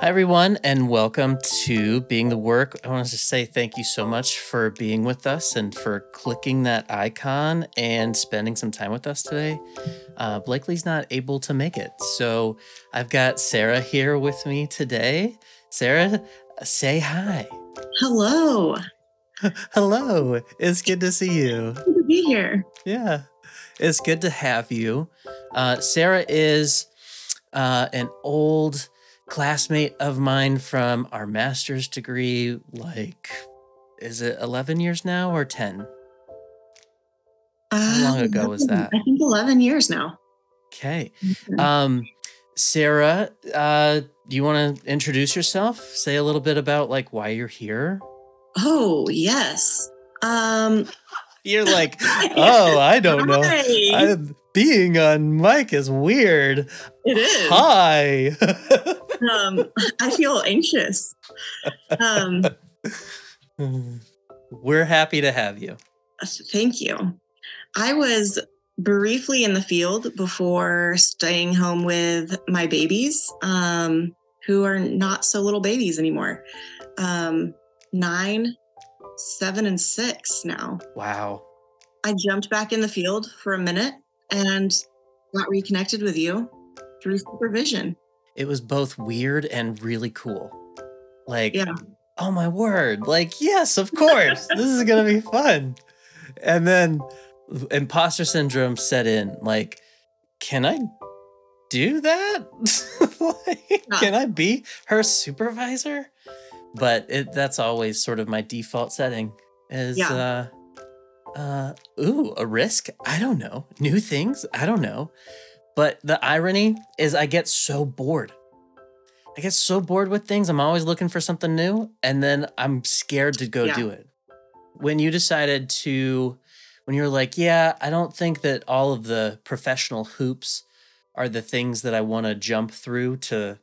Hi, everyone, and welcome to Being the Work. I want to say thank you so much for being with us and for clicking that icon and spending some time with us today. Uh, Blakely's not able to make it, so I've got Sarah here with me today. Sarah, say hi. Hello. Hello. It's good to see you. Good to be here. Yeah, it's good to have you. Uh, Sarah is uh, an old classmate of mine from our master's degree, like, is it 11 years now or 10? How long Uh, ago was that? I think 11 years now. Okay. Mhm. Um, Sarah, uh, do you want to introduce yourself? Say a little bit about like why you're here. Oh, yes. Um, You're like, oh, I don't know. I, being on mic is weird. it is. Hi. Um, I feel anxious. Um, We're happy to have you. thank you. I was briefly in the field before staying home with my babies, um, who are not so little babies anymore. Um, nine, seven, and six now. Wow. I jumped back in the field for a minute and got reconnected with you through supervision. It was both weird and really cool. Like, Yeah. oh my word. Like, yes, of course. this is going to be fun. And then imposter syndrome set in. Like, can I do that? like, can I be her supervisor? But it, that's always sort of my default setting is uh uh ooh, a risk? I don't know. New things? I don't know. But the irony is I get so bored. I get so bored with things. I'm always looking for something new and then I'm scared to go Yeah. do it. When you decided to when you were like, yeah, I don't think that all of the professional hoops are the things that I want to jump through to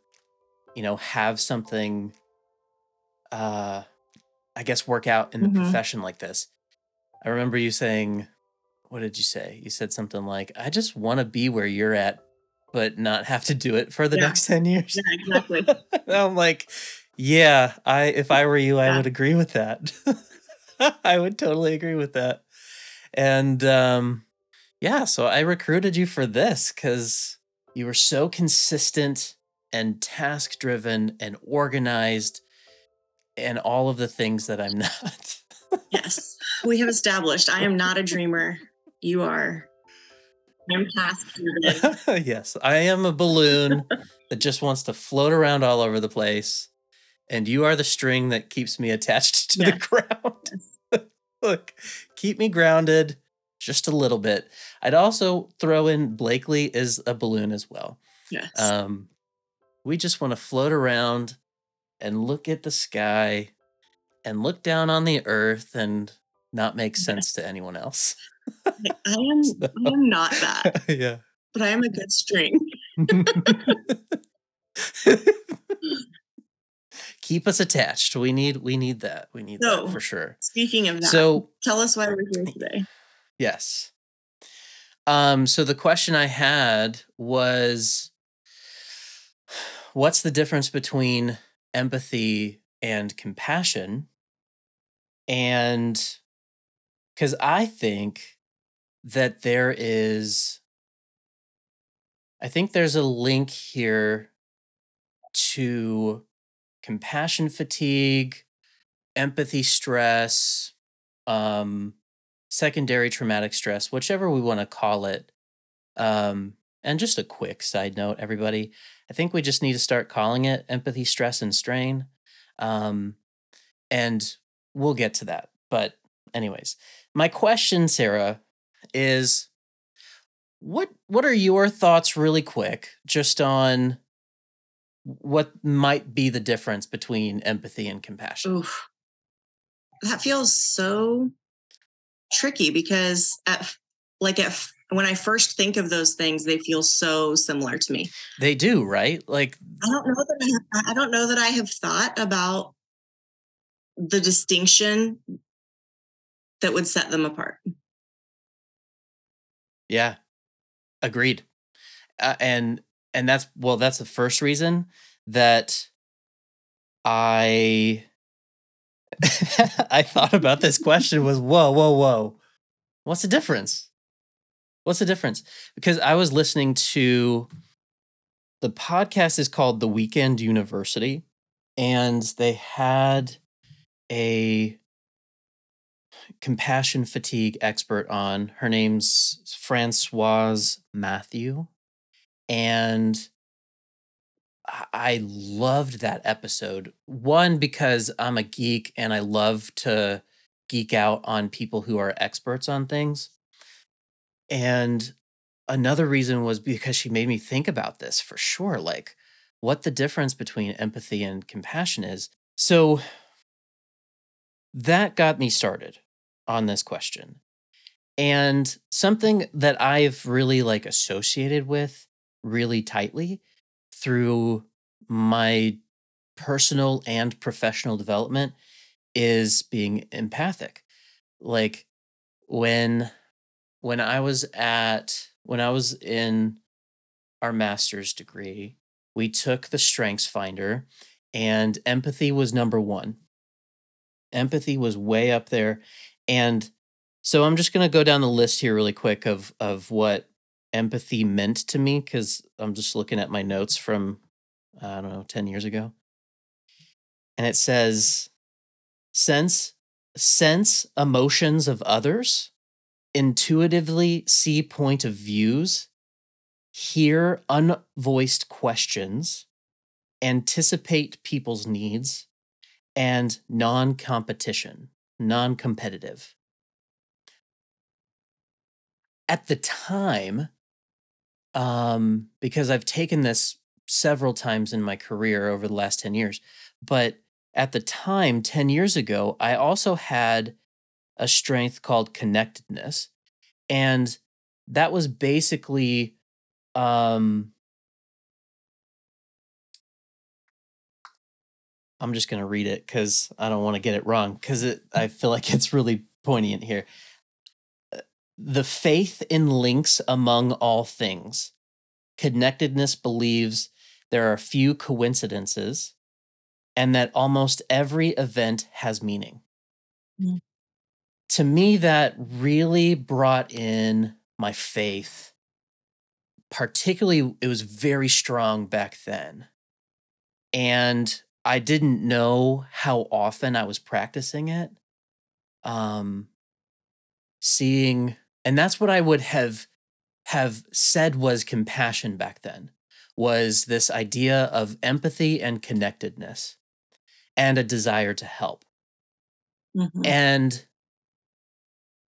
you know, have something uh I guess work out in the Mhm. profession like this. I remember you saying what did you say? You said something like, I just want to be where you're at, but not have to do it for the Yeah. next 10 years. Yeah, exactly. I'm like, yeah, I if I were you, I would agree with that. I would totally agree with that. And um yeah, so I recruited you for this cuz you were so consistent and task driven and organized and all of the things that I'm not. yes. We have established I am not a dreamer. You are. I'm driven. yes, I am a balloon that just wants to float around all over the place. And you are the string that keeps me attached to the Yeah. ground. Look, keep me grounded just a little bit. I'd also throw in Blakely is a balloon as well. Yes. Um, we just want to float around and look at the sky and look down on the earth and not make sense to anyone else. I am I am not that, yeah. but I am a good string. Keep us attached. We need we need that. We need So, that for sure. Speaking of that, So tell us why we're here today. yes. Um, so the question I had was what's the difference between empathy and compassion? And because I think that there is I think there's a link here to compassion fatigue, empathy stress, um, secondary traumatic stress, whichever we want to call it. Um, and just a quick side note, everybody, I think we just need to start calling it empathy stress and strain. Um, and we'll get to that. But, anyways, my question, Sarah, is what what are your thoughts really quick just on what might be the difference between empathy and compassion Oof. That feels so tricky because at like at when I first think of those things, they feel so similar to me. they do right like I don't know that I, have, I don't know that I have thought about the distinction that would set them apart. Yeah agreed uh, and and that's well that's the first reason that I I thought about this question was whoa, whoa, whoa. What's the difference? What's the difference? Because I was listening to the podcast is called The Weekend University, and they had a compassion fatigue expert on. Her name's Francoise Mathieu. And I loved that episode. One, because I'm a geek and I love to geek out on people who are experts on things. And another reason was because she made me think about this for sure like what the difference between empathy and compassion is. So that got me started on this question. And something that I've really like associated with really tightly through my personal and professional development is being empathic. Like when when I was at when I was in our master's degree, we took the strengths finder and empathy was number 1. Empathy was way up there and so I'm just going to go down the list here really quick of of what empathy meant to me cuz I'm just looking at my notes from I don't know 10 years ago. And it says sense sense emotions of others, intuitively see point of views, hear unvoiced questions, anticipate people's needs, and non-competition non competitive. At the time, um, because I've taken this several times in my career over the last 10 years, but at the time, 10 years ago, I also had a strength called connectedness. And that was basically um, I'm just going to read it because I don't want to get it wrong because I feel like it's really poignant here. Uh, the faith in links among all things. Connectedness believes there are few coincidences and that almost every event has meaning. Mm. To me, that really brought in my faith. Particularly, it was very strong back then. And I didn't know how often I was practicing it. Um, seeing, and that's what I would have have said was compassion back then was this idea of empathy and connectedness and a desire to help. Mm-hmm. And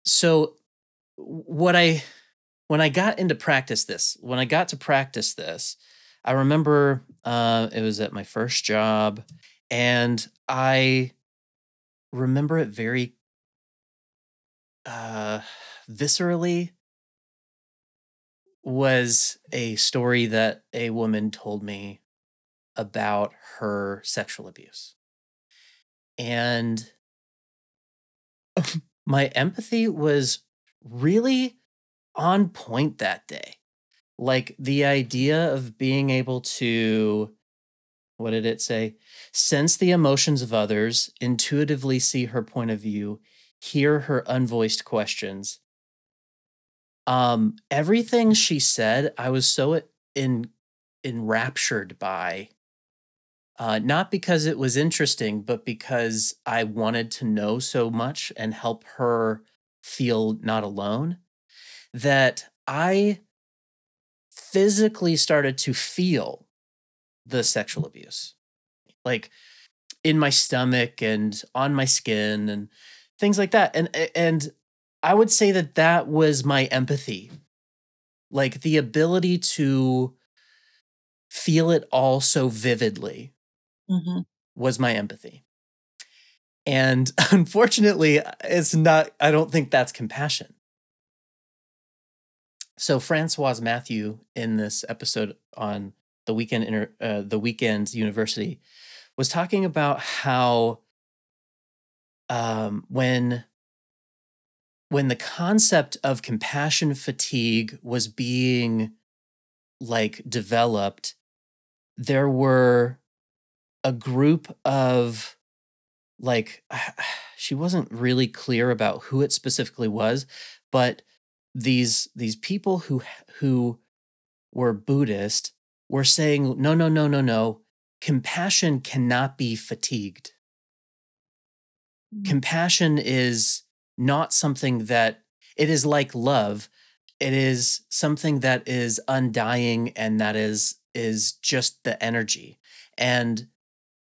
so what I when I got into practice this, when I got to practice this, I remember uh, it was at my first job, and I remember it very uh, viscerally. Was a story that a woman told me about her sexual abuse. And my empathy was really on point that day like the idea of being able to what did it say? Sense the emotions of others intuitively see her point of view hear her unvoiced questions. Um everything she said i was so in enraptured by. Uh, not because it was interesting, but because I wanted to know so much and help her feel not alone, that I physically started to feel the sexual abuse. Like in my stomach and on my skin and things like that. And and i would say that that was my empathy. Like the ability to feel it all so vividly mm-hmm. was my empathy. And unfortunately it's not i don't think that's compassion so Francoise Mathieu in this episode on the weekend inter, uh, the weekend university was talking about how um, when when the concept of compassion fatigue was being like developed there were a group of like she wasn't really clear about who it specifically was, but these these people who who were Buddhist were saying no no no no no compassion cannot be fatigued. Mm. Compassion is not something that it is like love. It is something that is undying and that is is just the energy and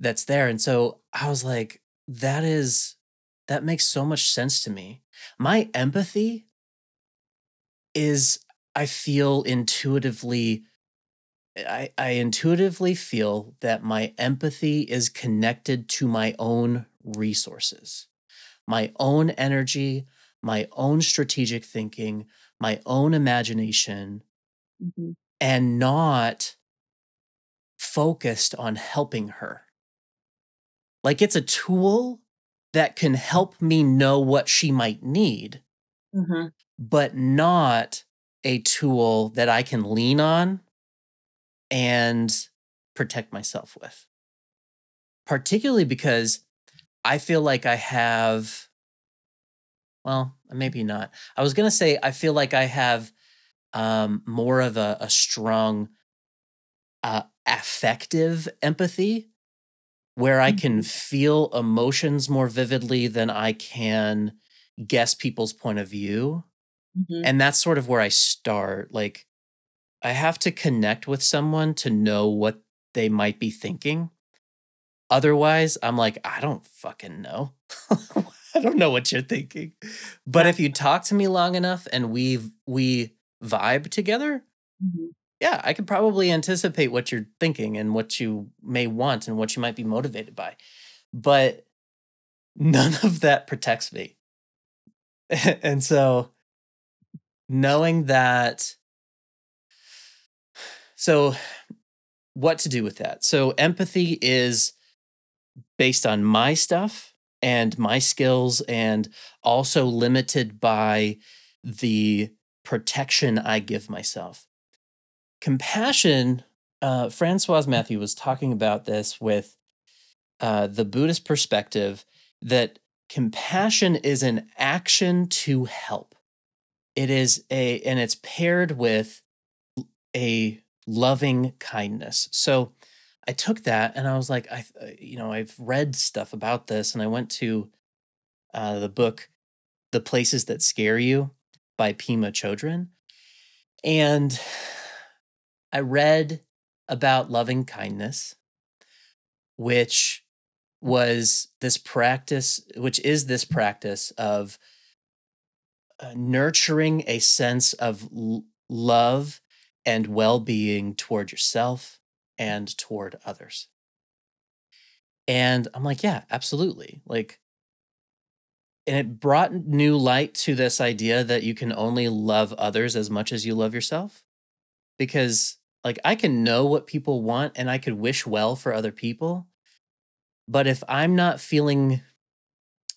that's there. And so I was like, that is that makes so much sense to me. My empathy is I feel intuitively I, I intuitively feel that my empathy is connected to my own resources, my own energy, my own strategic thinking, my own imagination, Mhm. and not focused on helping her. Like it's a tool that can help me know what she might need, Mhm. But not a tool that I can lean on and protect myself with. Particularly because I feel like I have, well, maybe not. I was going to say, I feel like I have um, more of a, a strong uh, affective empathy where I can Mhm. feel emotions more vividly than I can guess people's point of view. Mhm. And that's sort of where I start. Like, I have to connect with someone to know what they might be thinking. Otherwise, I'm like, I don't fucking know. I don't know what you're thinking. But Yeah. if you talk to me long enough and we we vibe together, Mhm. yeah, I could probably anticipate what you're thinking and what you may want and what you might be motivated by. But none of that protects me. and so knowing that so what to do with that? So empathy is based on my stuff and my skills and also limited by the protection I give myself. Compassion, uh, Francoise Mathieu was talking about this with uh, the Buddhist perspective that compassion is an action to help. It is a, and it's paired with a loving kindness. So I took that and I was like, I, uh, you know, I've read stuff about this, and I went to uh, the book, "The Places That Scare You" by Pema Chodron, and I read about loving kindness, which was this practice, which is this practice of Uh, nurturing a sense of l- love and well-being toward yourself and toward others. And I'm like, yeah, absolutely. Like, and it brought new light to this idea that you can only love others as much as you love yourself. Because, like, I can know what people want and I could wish well for other people. But if I'm not feeling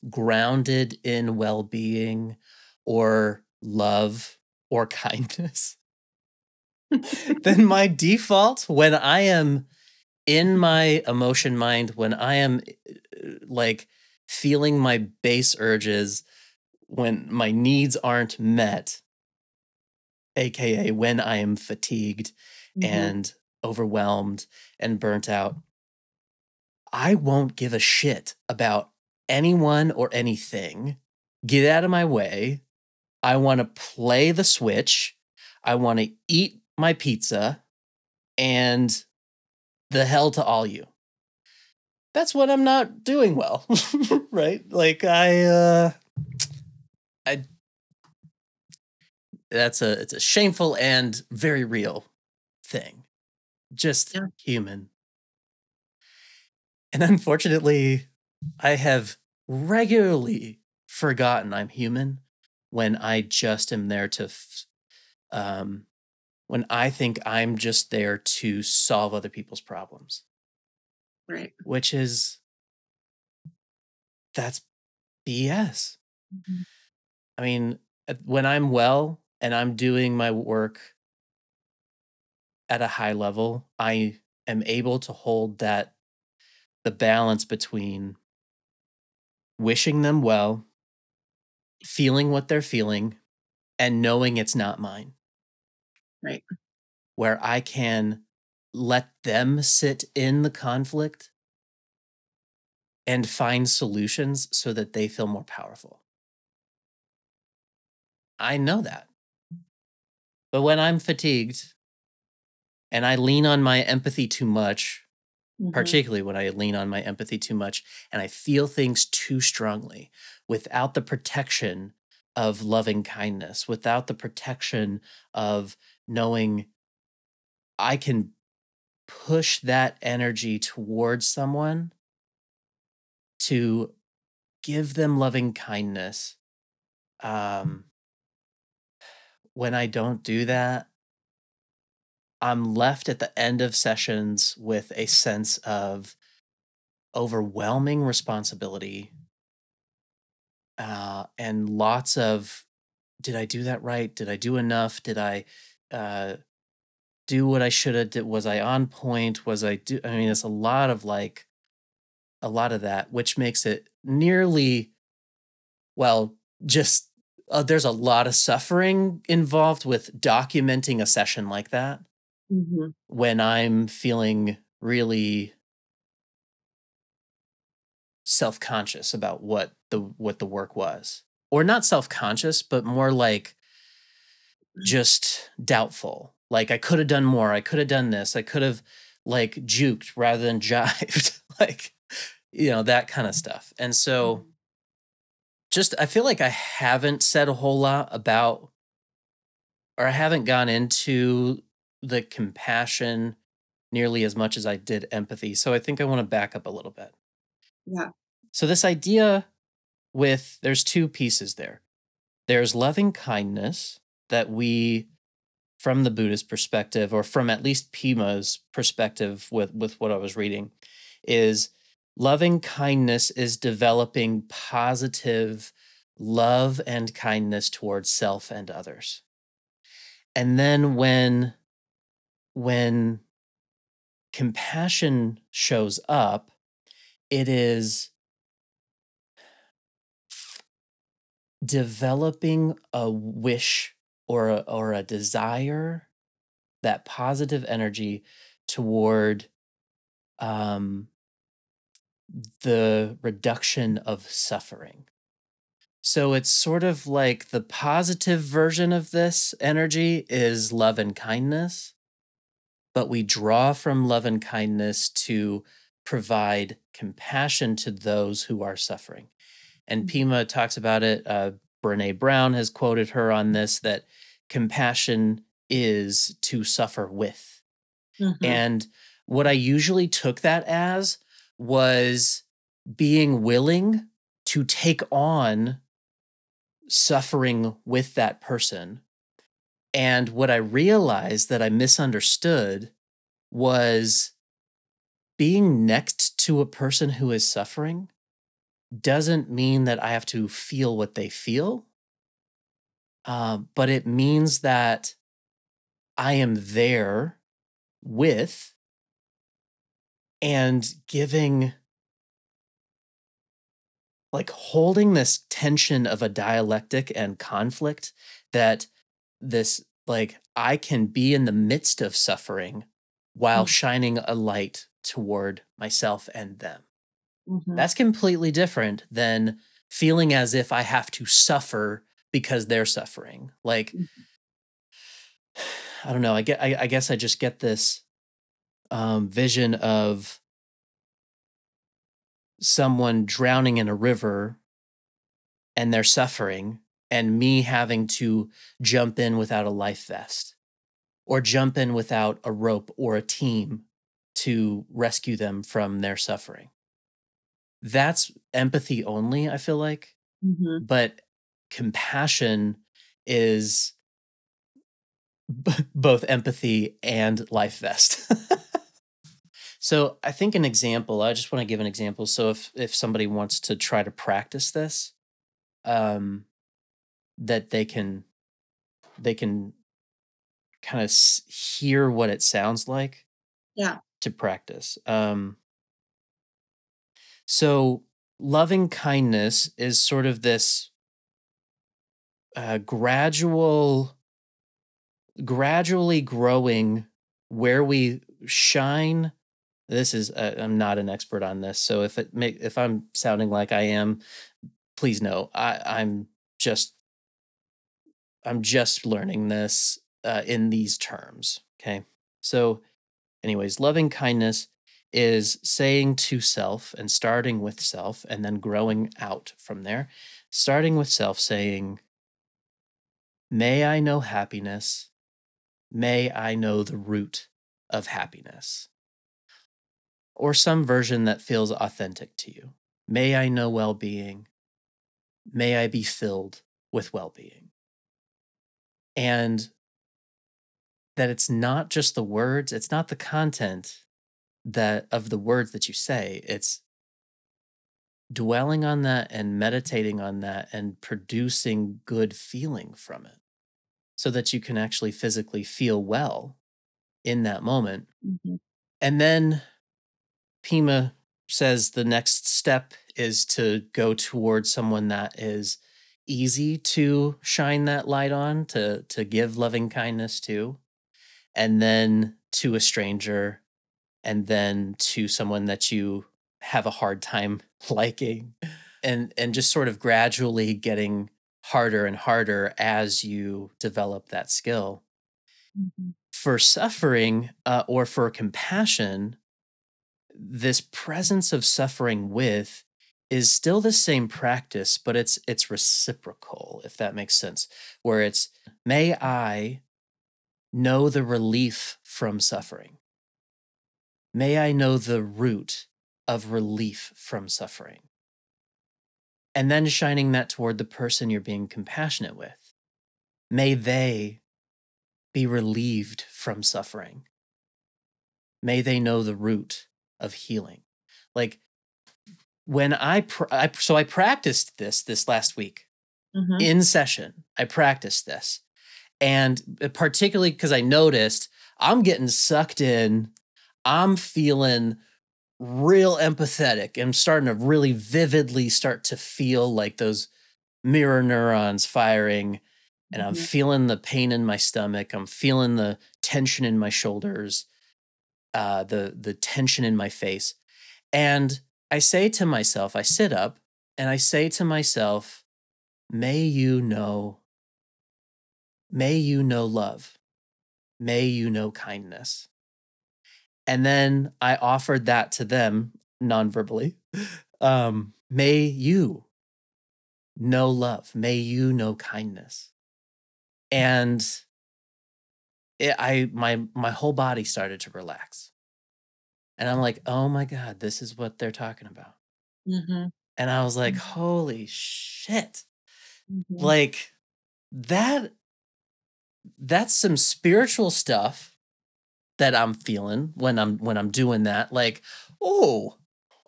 grounded in well being or love or kindness, then my default when I am in my emotion mind, when I am uh, like feeling my base urges, when my needs aren't met, aka when I am fatigued Mhm. and overwhelmed and burnt out, I won't give a shit about anyone or anything. Get out of my way. I want to play the Switch. I want to eat my pizza and the hell to all you. That's what I'm not doing well, right? Like I uh I that's a it's a shameful and very real thing. Just Yeah. human. And unfortunately, I have regularly forgotten I'm human when I just am there to um when I think I'm just there to solve other people's problems, Right. which is that's BS. Mhm. I mean, when I'm well and I'm doing my work at a high level, I am able to hold that the balance between wishing them well, feeling what they're feeling, and knowing it's not mine. Right. Where I can let them sit in the conflict and find solutions so that they feel more powerful. I know that. But when I'm fatigued and I lean on my empathy too much, Mhm. particularly when I lean on my empathy too much and I feel things too strongly without the protection of loving kindness, without the protection of knowing I can push that energy towards someone to give them loving kindness. Um, when I don't do that, I'm left at the end of sessions with a sense of overwhelming responsibility uh, and lots of did I do that right? Did I do enough? Did I uh, do what I should have? Did was I on point? Was I do? I mean, it's a lot of like a lot of that, which makes it nearly well just uh, there's a lot of suffering involved with documenting a session like that Mhm. when I'm feeling really self-conscious about what the what the work was. Or not self-conscious, but more like just doubtful. Like I could have done more. I could have done this. I could have like juked rather than jived. like you know, that kind of stuff. And so just I feel like I haven't said a whole lot about or I haven't gone into the compassion nearly as much as I did empathy. So I think I want to back up a little bit. Yeah. So this idea with there's two pieces there. There's loving kindness that we from the Buddhist perspective or from at least Pema's perspective with with what I was reading is loving kindness is developing positive love and kindness towards self and others. And then when when compassion shows up, it is developing a wish or a, or a desire that positive energy toward um, the reduction of suffering. So it's sort of like the positive version of this energy is love and kindness, but we draw from love and kindness to provide compassion to those who are suffering. And Pema talks about it. Uh, Brene Brown has quoted her on this that compassion is to suffer with. Mhm. And what I usually took that as was being willing to take on suffering with that person. And what I realized that I misunderstood was being next to a person who is suffering doesn't mean that I have to feel what they feel, uh, but it means that I am there with and giving like holding this tension of a dialectic and conflict that this like I can be in the midst of suffering while Mm. shining a light toward myself and them. Mhm. That's completely different than feeling as if I have to suffer because they're suffering. Like, Mhm. I don't know. I get. I, I guess I just get this um, vision of someone drowning in a river and they're suffering, and me having to jump in without a life vest or jump in without a rope or a team to rescue them from their suffering. That's empathy only, I feel like. Mhm. But compassion is b- both empathy and life vest. so I think an example, I just want to give an example. So if if somebody wants to try to practice this, um, that they can they can kind of hear what it sounds like Yeah. to practice. Um, So, loving kindness is sort of this uh, gradual, gradually growing where we shine. This is uh, I'm not an expert on this, so if it make if I'm sounding like I am, please know I, I'm just I'm just learning this uh, in these terms. Okay, so anyways, loving kindness is saying to self and starting with self and then growing out from there. Starting with self, saying, May I know happiness. May I know the root of happiness. Or some version that feels authentic to you. May I know well being. May I be filled with well being. And that it's not just the words, it's not the content that of the words that you say, it's dwelling on that and meditating on that and producing good feeling from it so that you can actually physically feel well in that moment. Mhm. And then Pema says the next step is to go towards someone that is easy to shine that light on, to to give loving kindness to, and then to a stranger, and then to someone that you have a hard time liking, and and just sort of gradually getting harder and harder as you develop that skill. Mhm. For suffering uh, or for compassion, this presence of suffering with is still the same practice but it's it's reciprocal if that makes sense where it's may i know the relief from suffering? May i know the root of relief from suffering? And then shining that toward the person you're being compassionate with. May they be relieved from suffering? May they know the root of healing? Like when I, pr- I so I practiced this this last week Mhm. in session. I practiced this, and uh, particularly because I noticed I'm getting sucked in. I'm feeling real empathetic. I'm starting to really vividly start to feel like those mirror neurons firing, and I'm Mhm. feeling the pain in my stomach. I'm feeling the tension in my shoulders, uh, the the tension in my face, and I say to myself, I sit up and I say to myself, may you know, may you know love, may you know kindness. And then I offered that to them non-verbally. Um, may you know love, may you know kindness. And it, I my my whole body started to relax. And I'm like, oh my God, this is what they're talking about. Mhm. And I was like, Mhm. holy shit. Mhm. like that that's some spiritual stuff that i'm feeling when i'm when i'm doing that like oh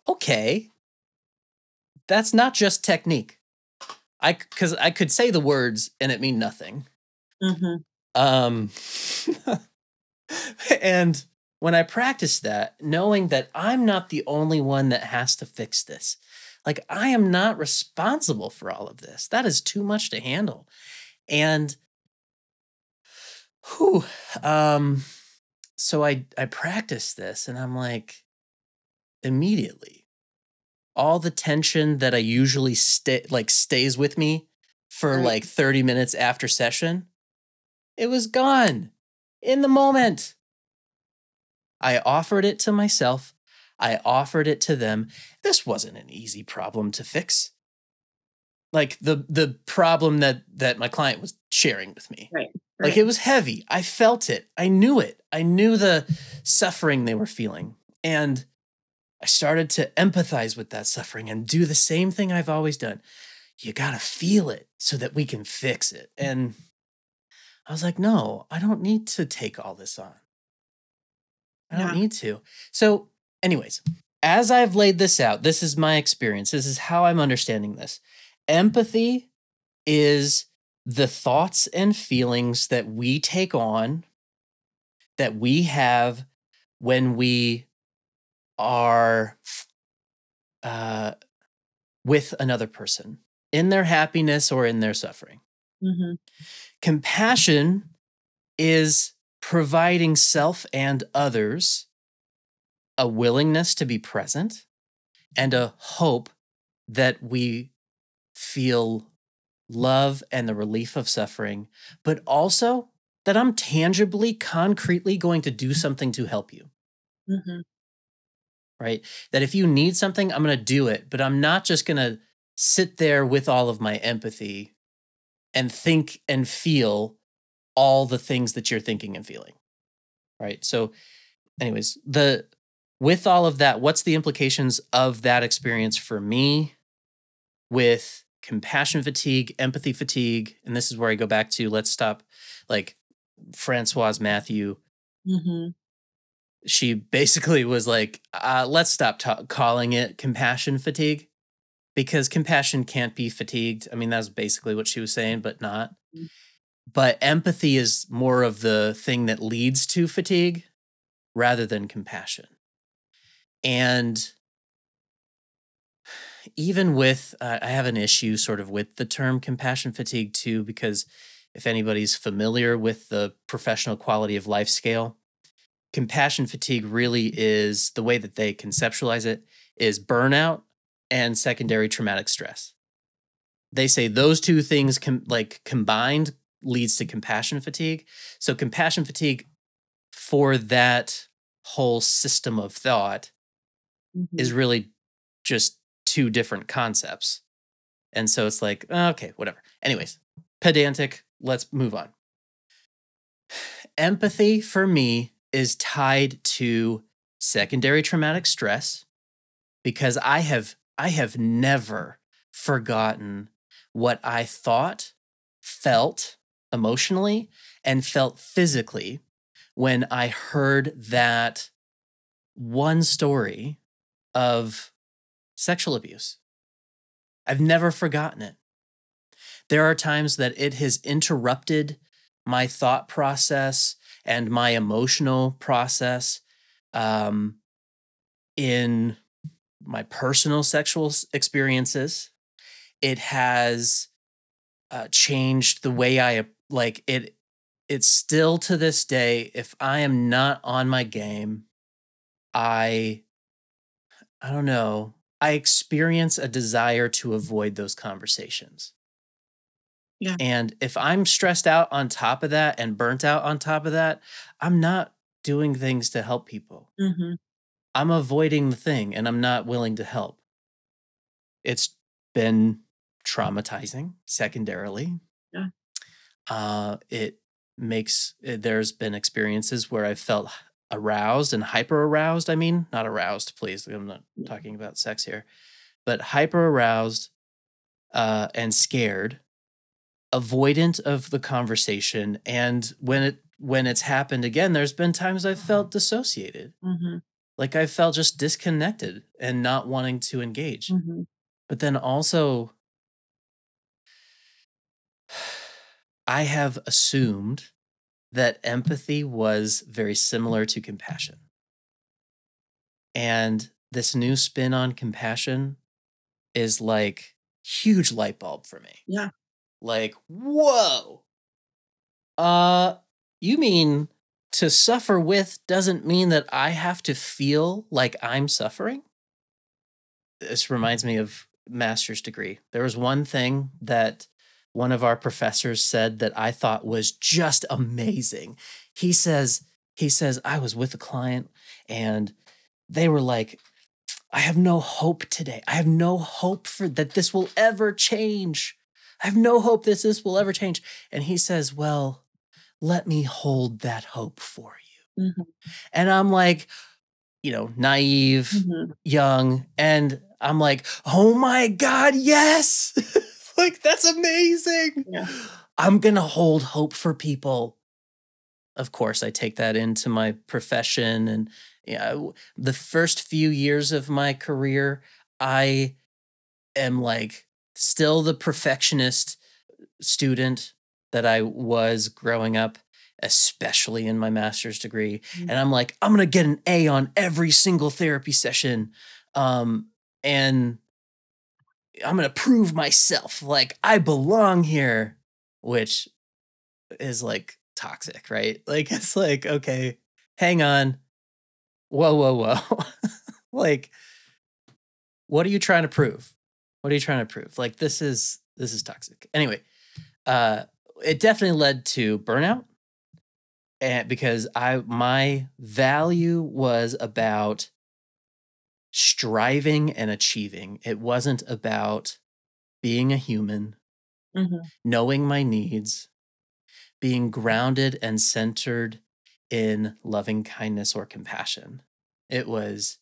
okay that's not just technique i because i could say the words and it mean nothing Mhm. um and when i practice that knowing that i'm not the only one that has to fix this. Like i am not responsible for all of this. That is too much to handle. And whew, um so i i practiced this and i'm like immediately all the tension that i usually stay like stays with me for Right. like 30 minutes after session it was gone in the moment i offered it to myself. I offered it to them. This wasn't an easy problem to fix. Like the the problem that that my client was sharing with me. Right. like it was heavy. I felt it. I knew it. I knew the suffering they were feeling. And i started to empathize with that suffering and do the same thing i've always done. You got to feel it so that we can fix it. And i was like no i don't need to take all this on i don't Yeah. need to so anyways as i've laid this out this is my experience this is how i'm understanding this empathy is the thoughts and feelings that we take on that we have when we are uh, with another person in their happiness or in their suffering. Mm-hmm. Compassion is providing self and others a willingness to be present and a hope that we feel love and the relief of suffering, but also that I'm tangibly, concretely going to do something to help you. Mm-hmm. Right? That if you need something, I'm going to do it, but I'm not just going to sit there with all of my empathy and think and feel all the things that you're thinking and feeling. Right? So anyways, the with all of that, what's the implications of that experience for me with compassion fatigue, empathy fatigue? And this is where I go back to let's stop like Francoise Mathieu. Mm-hmm. She basically was like, uh, let's stop ta- calling it compassion fatigue because compassion can't be fatigued. I mean, that's basically what she was saying, but not. Mm-hmm. But empathy is more of the thing that leads to fatigue rather than compassion. And even with, uh, I have an issue sort of with the term compassion fatigue too, because if anybody's familiar with the professional quality of life scale, compassion fatigue really is the way that they conceptualize it is burnout and secondary traumatic stress. They say those two things com- like combined leads to compassion fatigue. So compassion fatigue for that whole system of thought Mm-hmm. is really just two different concepts. And so it's like, okay, whatever. Anyways, pedantic, let's move on. Empathy for me is tied to secondary traumatic stress because I have I have never forgotten what I thought, felt emotionally and felt physically when I heard that one story of sexual abuse. I've never forgotten it. There are times that it has interrupted my thought process and my emotional process um, in my personal sexual experiences. It has uh, changed the way I like it. It's still to this day, if I am not on my game, I I don't know. I experience a desire to avoid those conversations. Yeah. And if I'm stressed out on top of that and burnt out on top of that, I'm not doing things to help people. Mm-hmm. I'm avoiding the thing and I'm not willing to help. It's been traumatizing secondarily. Uh, it makes, eh, there's been experiences where I've felt aroused and hyper aroused. I mean, not aroused, please. I'm not talking about sex here, but hyper aroused uh, and scared, avoidant of the conversation. And when it when it's happened again, there's been times I've felt dissociated, Mm-hmm. like I felt just disconnected and not wanting to engage. Mm-hmm. But then also, I have assumed that empathy was very similar to compassion. And this new spin on compassion is like huge light bulb for me. Yeah. Like, whoa. Uh you mean to suffer with doesn't mean that I have to feel like I'm suffering? This reminds me of master's degree. There was one thing that one of our professors said that I thought was just amazing. He says, he says, I was with a client and they were like, I have no hope today. I have no hope for that this will ever change. I have no hope that this will ever change. And he says, Well, let me hold that hope for you. Mm-hmm. And I'm like, you know, naive, Mm-hmm. young, and I'm like, oh my God, yes. like, that's amazing. Yeah. I'm going to hold hope for people. Of course, I take that into my profession. And yeah, w- the first few years of my career, I am like still the perfectionist student that I was growing up, especially in my master's degree. Mhm. And I'm like, I'm going to get an A on every single therapy session. Um, and I'm gonna prove myself. Like I belong here, which is like toxic, right? Like it's like, okay, hang on. Whoa, whoa, whoa. like, what are you trying to prove? What are you trying to prove? Like this is this is toxic. Anyway, uh it definitely led to burnout. And because I my value was about striving and achieving. It wasn't about being a human, Mhm. knowing my needs, being grounded and centered in loving kindness or compassion. It was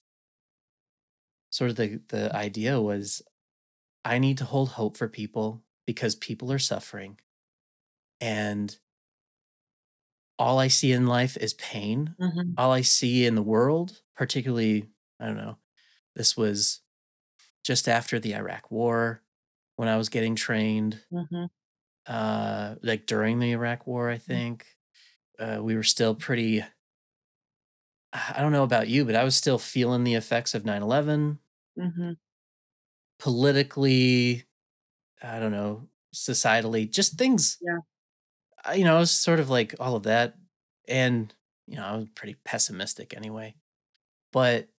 sort of the the idea was I need to hold hope for people because people are suffering and all I see in life is pain. Mhm. All I see in the world, particularly, I don't know, this was just after the Iraq war when I was getting trained, Mhm. uh, like during the Iraq war, I think. Uh, we were still pretty I don't know about you, but I was still feeling the effects of 9/11 Mhm. politically, I don't know, societally, just things Yeah. you know, it was sort of like all of that. And, you know, I was pretty pessimistic anyway. But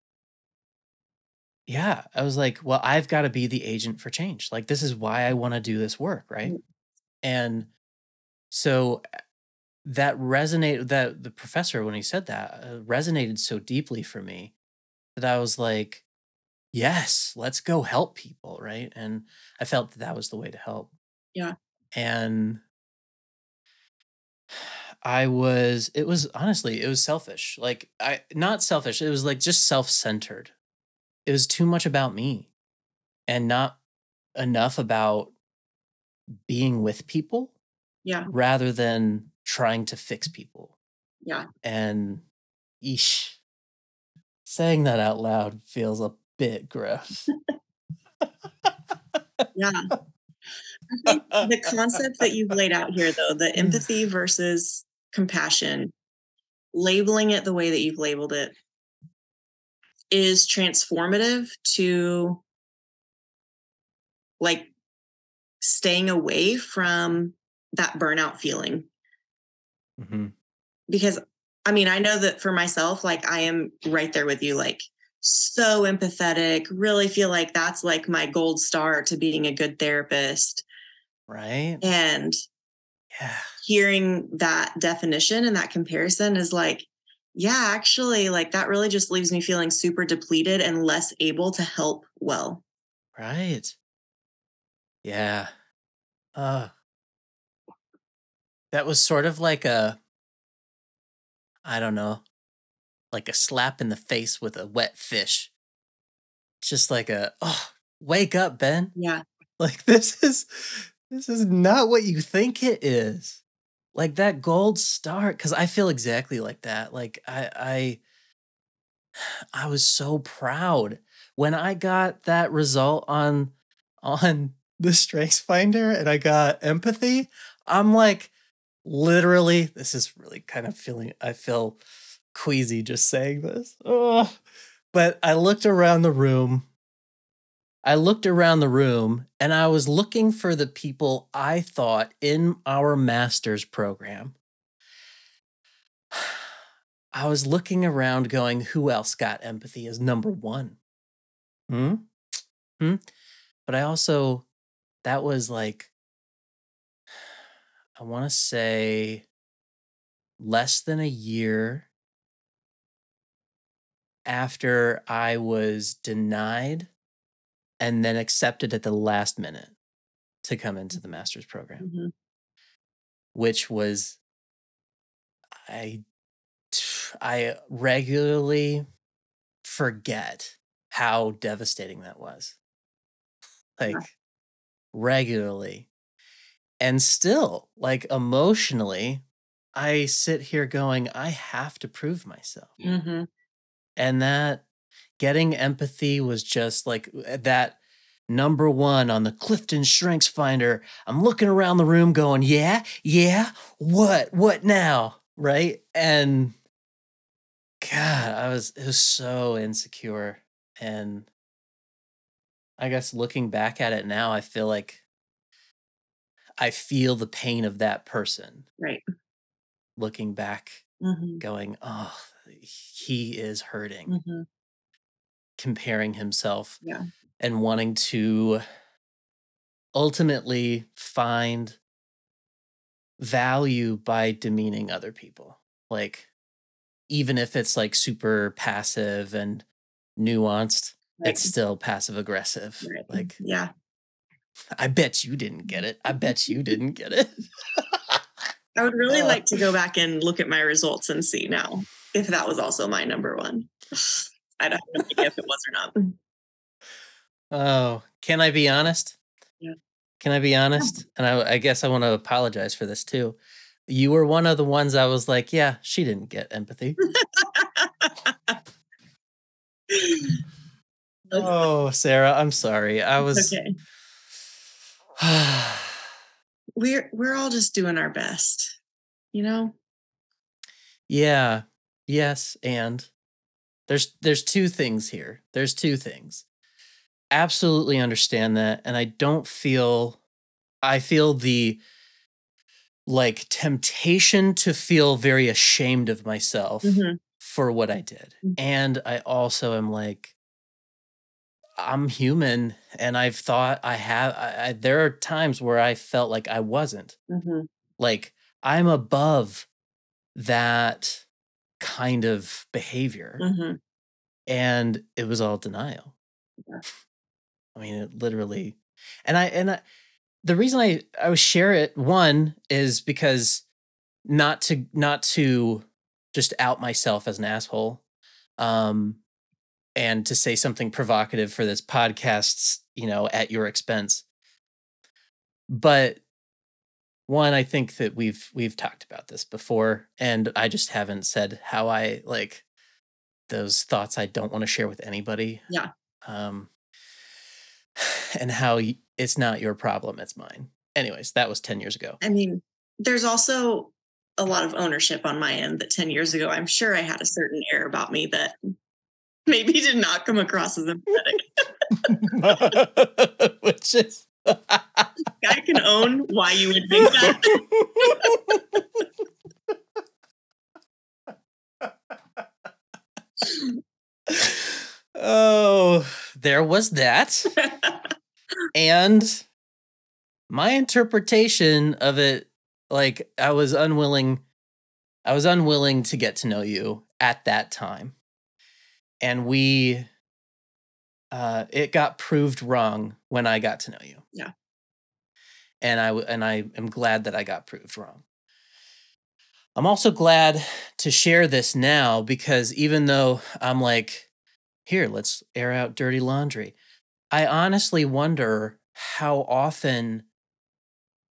yeah, I was like, well, I've got to be the agent for change. Like, this is why I want to do this work. Right. Mm. And so uh, that resonated, that the professor, when he said that, uh, resonated so deeply for me that I was like, yes, let's go help people. Right. And I felt that that was the way to help. Yeah. And I was it was honestly, it was selfish. Like I not selfish, it was like just self-centered. It was too much about me and not enough about being with people Yeah. rather than trying to fix people. Yeah. And eesh, saying that out loud feels a bit gross. Yeah. I think the concept that you've laid out here, though, the mm. empathy versus compassion, labeling it the way that you've labeled it is transformative to like staying away from that burnout feeling. Mhm. Because I mean, I know that for myself, like I am right there with you, like so empathetic, really feel like that's like my gold star to being a good therapist. Right? And Yeah. hearing that definition and that comparison is like, yeah, actually, like that really just leaves me feeling super depleted and less able to help well. Right. Yeah. Uh that was sort of like a I don't know, like a slap in the face with a wet fish. Just like a, oh, wake up, Ben. Yeah. Like this is this is not what you think it is. Like that gold star cuz I feel exactly like that. Like I I I was so proud when I got that result on on the strengths finder and I got empathy. I'm like literally this is really kind of feeling I feel queasy just saying this. Ugh. But I looked around the room. I looked around the room and I was looking for the people I thought in our master's program. I was looking around going, who else got empathy as number one? Hmm? Hmm? But I also, that was like, I want to say less than a year after I was denied and then accepted at the last minute to come into the master's program, Mhm. which was I I regularly forget how devastating that was. Yeah. Like regularly. And still, like emotionally, I sit here going, I have to prove myself. Mhm. And that getting empathy was just like uh, that number one on the Clifton Strengths Finder. I'm looking around the room going, yeah, yeah, what, what now? Right. And God, I was, it was so insecure. And I guess looking back at it now, I feel like I feel the pain of that person Right. looking back, Mhm. going, "Oh, he is hurting," Mhm. Comparing himself Yeah. and wanting to ultimately find value by demeaning other people. Like, even if it's, like, super passive and nuanced, Right. it's still passive aggressive. Right. Like, Yeah. "I bet you didn't get it. I bet you didn't get it." I would really Uh. like to go back and look at my results and see now if that was also my number 1. I don't have no idea if it was or not. Mm. Oh, can I be honest? Yeah. Can I be honest? And I I guess I wanna apologize for this too. You were one of the ones I was like, "Yeah, she didn't get empathy." Oh, Sarah, I'm sorry. I was Okay. We're we're all just doing our best, you know? Yeah. Yes, and there's there's 2 things here. There's 2 things. Absolutely understand that, and I don't feel I feel the like, temptation to feel very ashamed of myself Mhm. for what I did, Mm. and I also am like I'm human, and I've thought I have I I there are times where I felt like I wasn't. Mhm. Like, I'm above that kind of behavior, Mhm. and it was all denial. Yeah. I mean, it literally and I and I the reason I I would share it, 1, is because not to not to just out myself as an asshole, um, and to say something provocative for this podcast's, you know, at your expense. But 1, I think that we've we've talked about this before, and I just haven't said how I like those thoughts I don't wanna share with anybody. Yeah. Um and how y it's not your problem, it's mine. Anyways, that was 10 years ago. I mean, there's also a lot of ownership on my end that 10 years ago, I'm sure I had a certain air about me that maybe did not come across as empathetic. Which is I can own why you would think that. Oh, there was that. And my interpretation of it, like, I was unwilling I was unwilling to get to know you at that time. And we uh, it got proved wrong when I got to know you. Yeah. And I and I am glad that I got proved wrong. I'm also glad to share this now because even though I'm like, "Here, let's air out dirty laundry," I honestly wonder how often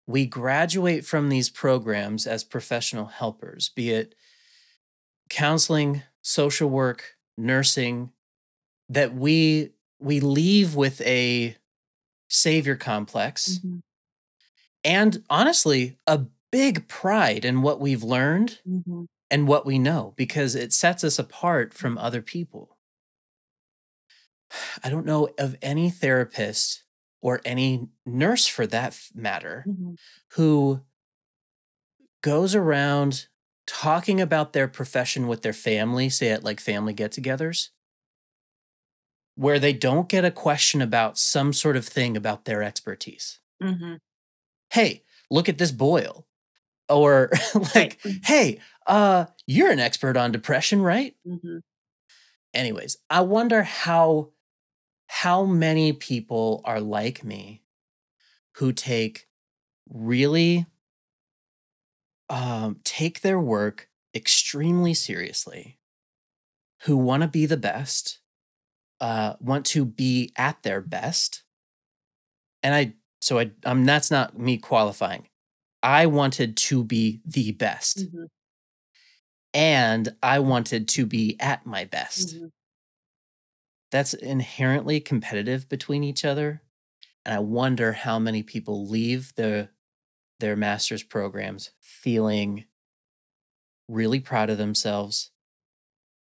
we graduate from these programs as professional helpers, be it counseling, social work, nursing, that we we leave with a savior complex Mhm. and honestly, a big pride in what we've learned Mhm. and what we know because it sets us apart from other people. I don't know of any therapist or any nurse for that matter Mhm. who goes around talking about their profession with their family, say at like family get-togethers where they don't get a question about some sort of thing about their expertise. Mhm. "Hey, look at this boil." Or like, Right. "Hey, uh, you're an expert on depression, right?" Mhm. Anyways, I wonder how how many people are like me who take really um, take their work extremely seriously, who wanna be the best, uh, want to be at their best. And I so I um, that's not me qualifying. I wanted to be the best. Mhm. And I wanted to be at my best. Mhm. That's inherently competitive between each other, and I wonder how many people leave the their master's programs feeling really proud of themselves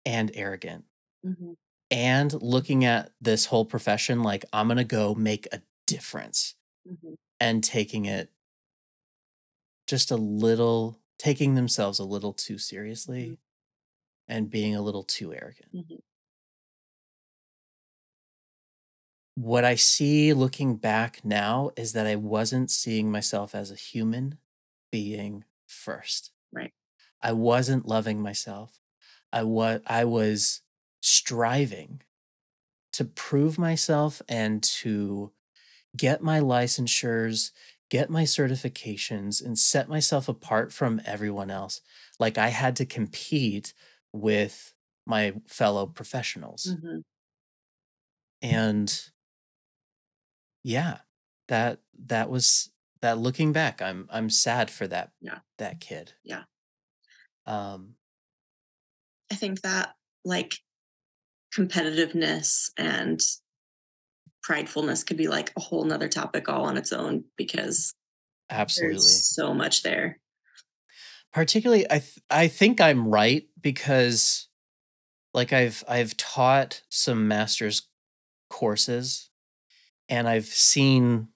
and arrogant. Mhm. And looking at this whole profession like I'm going to go make a difference Mhm. and taking it just a little taking themselves a little too seriously and being a little too arrogant. Mhm. What I see looking back now is that I wasn't seeing myself as a human being first. Right. I wasn't loving myself. I was I was striving to prove myself and to get my licensures, get my certifications and set myself apart from everyone else. Like I had to compete with my fellow professionals. Mhm. And yeah, that that was that looking back, I'm I'm sad for that Yeah. that kid. Yeah. Um I think that like competitiveness and pridefulness could be like a whole nother topic all on its own because absolutely. so much there. Particularly I th- I think I'm right because like I've I've taught some masters courses and I've seen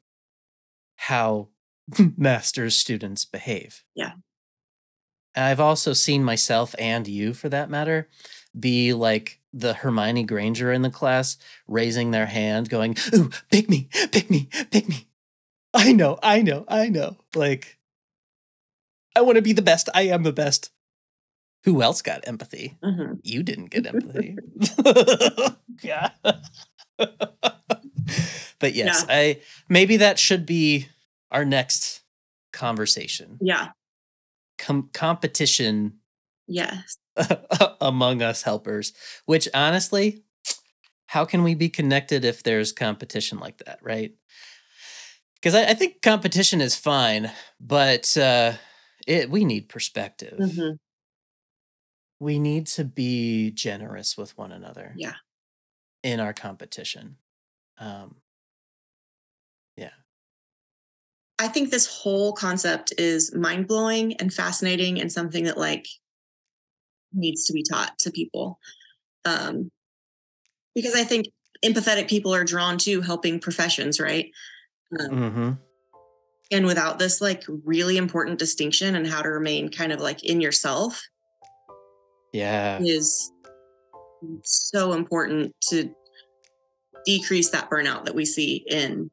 how masters students behave. Yeah. And I've also seen myself and you for that matter be like the Hermione Granger in the class raising their hand going, "Ooh, pick me, pick me, pick me." I know, I know, I know. Like I want to be the best. I am the best. Who else got empathy? Mhm. You didn't get empathy. yeah. but yes, I maybe that should be our next conversation. Yeah. Com- competition Yes. among us helpers, which honestly, how can we be connected if there's competition like that, right? Because I, I think competition is fine, but uh, it we need perspective. Mhm. We need to be generous with one another. Yeah. In our competition. Um, yeah. I think this whole concept is mind blowing and fascinating and something that like needs to be taught to people. Um, because I think empathetic people are drawn to helping professions, right? Um, Mm-hmm. and without this like really important distinction and how to remain kind of like in yourself Yeah. is so important to decrease that burnout that we see in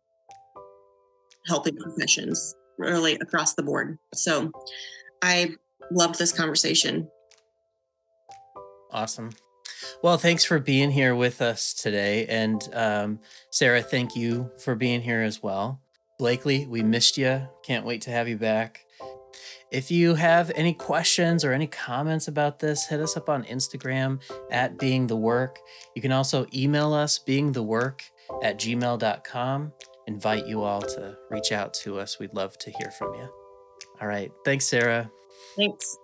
helping professions really across the board. So I loved this conversation. Awesome. Well, thanks for being here with us today. And um, Sarah, thank you for being here as well. Blakely, we missed you. Can't wait to have you back. If you have any questions or any comments about this, hit us up on Instagram at being the work. You can also email us beingthework at gmail.com. Invite you all to reach out to us. We'd love to hear from you. All right. Thanks, Sarah. Thanks.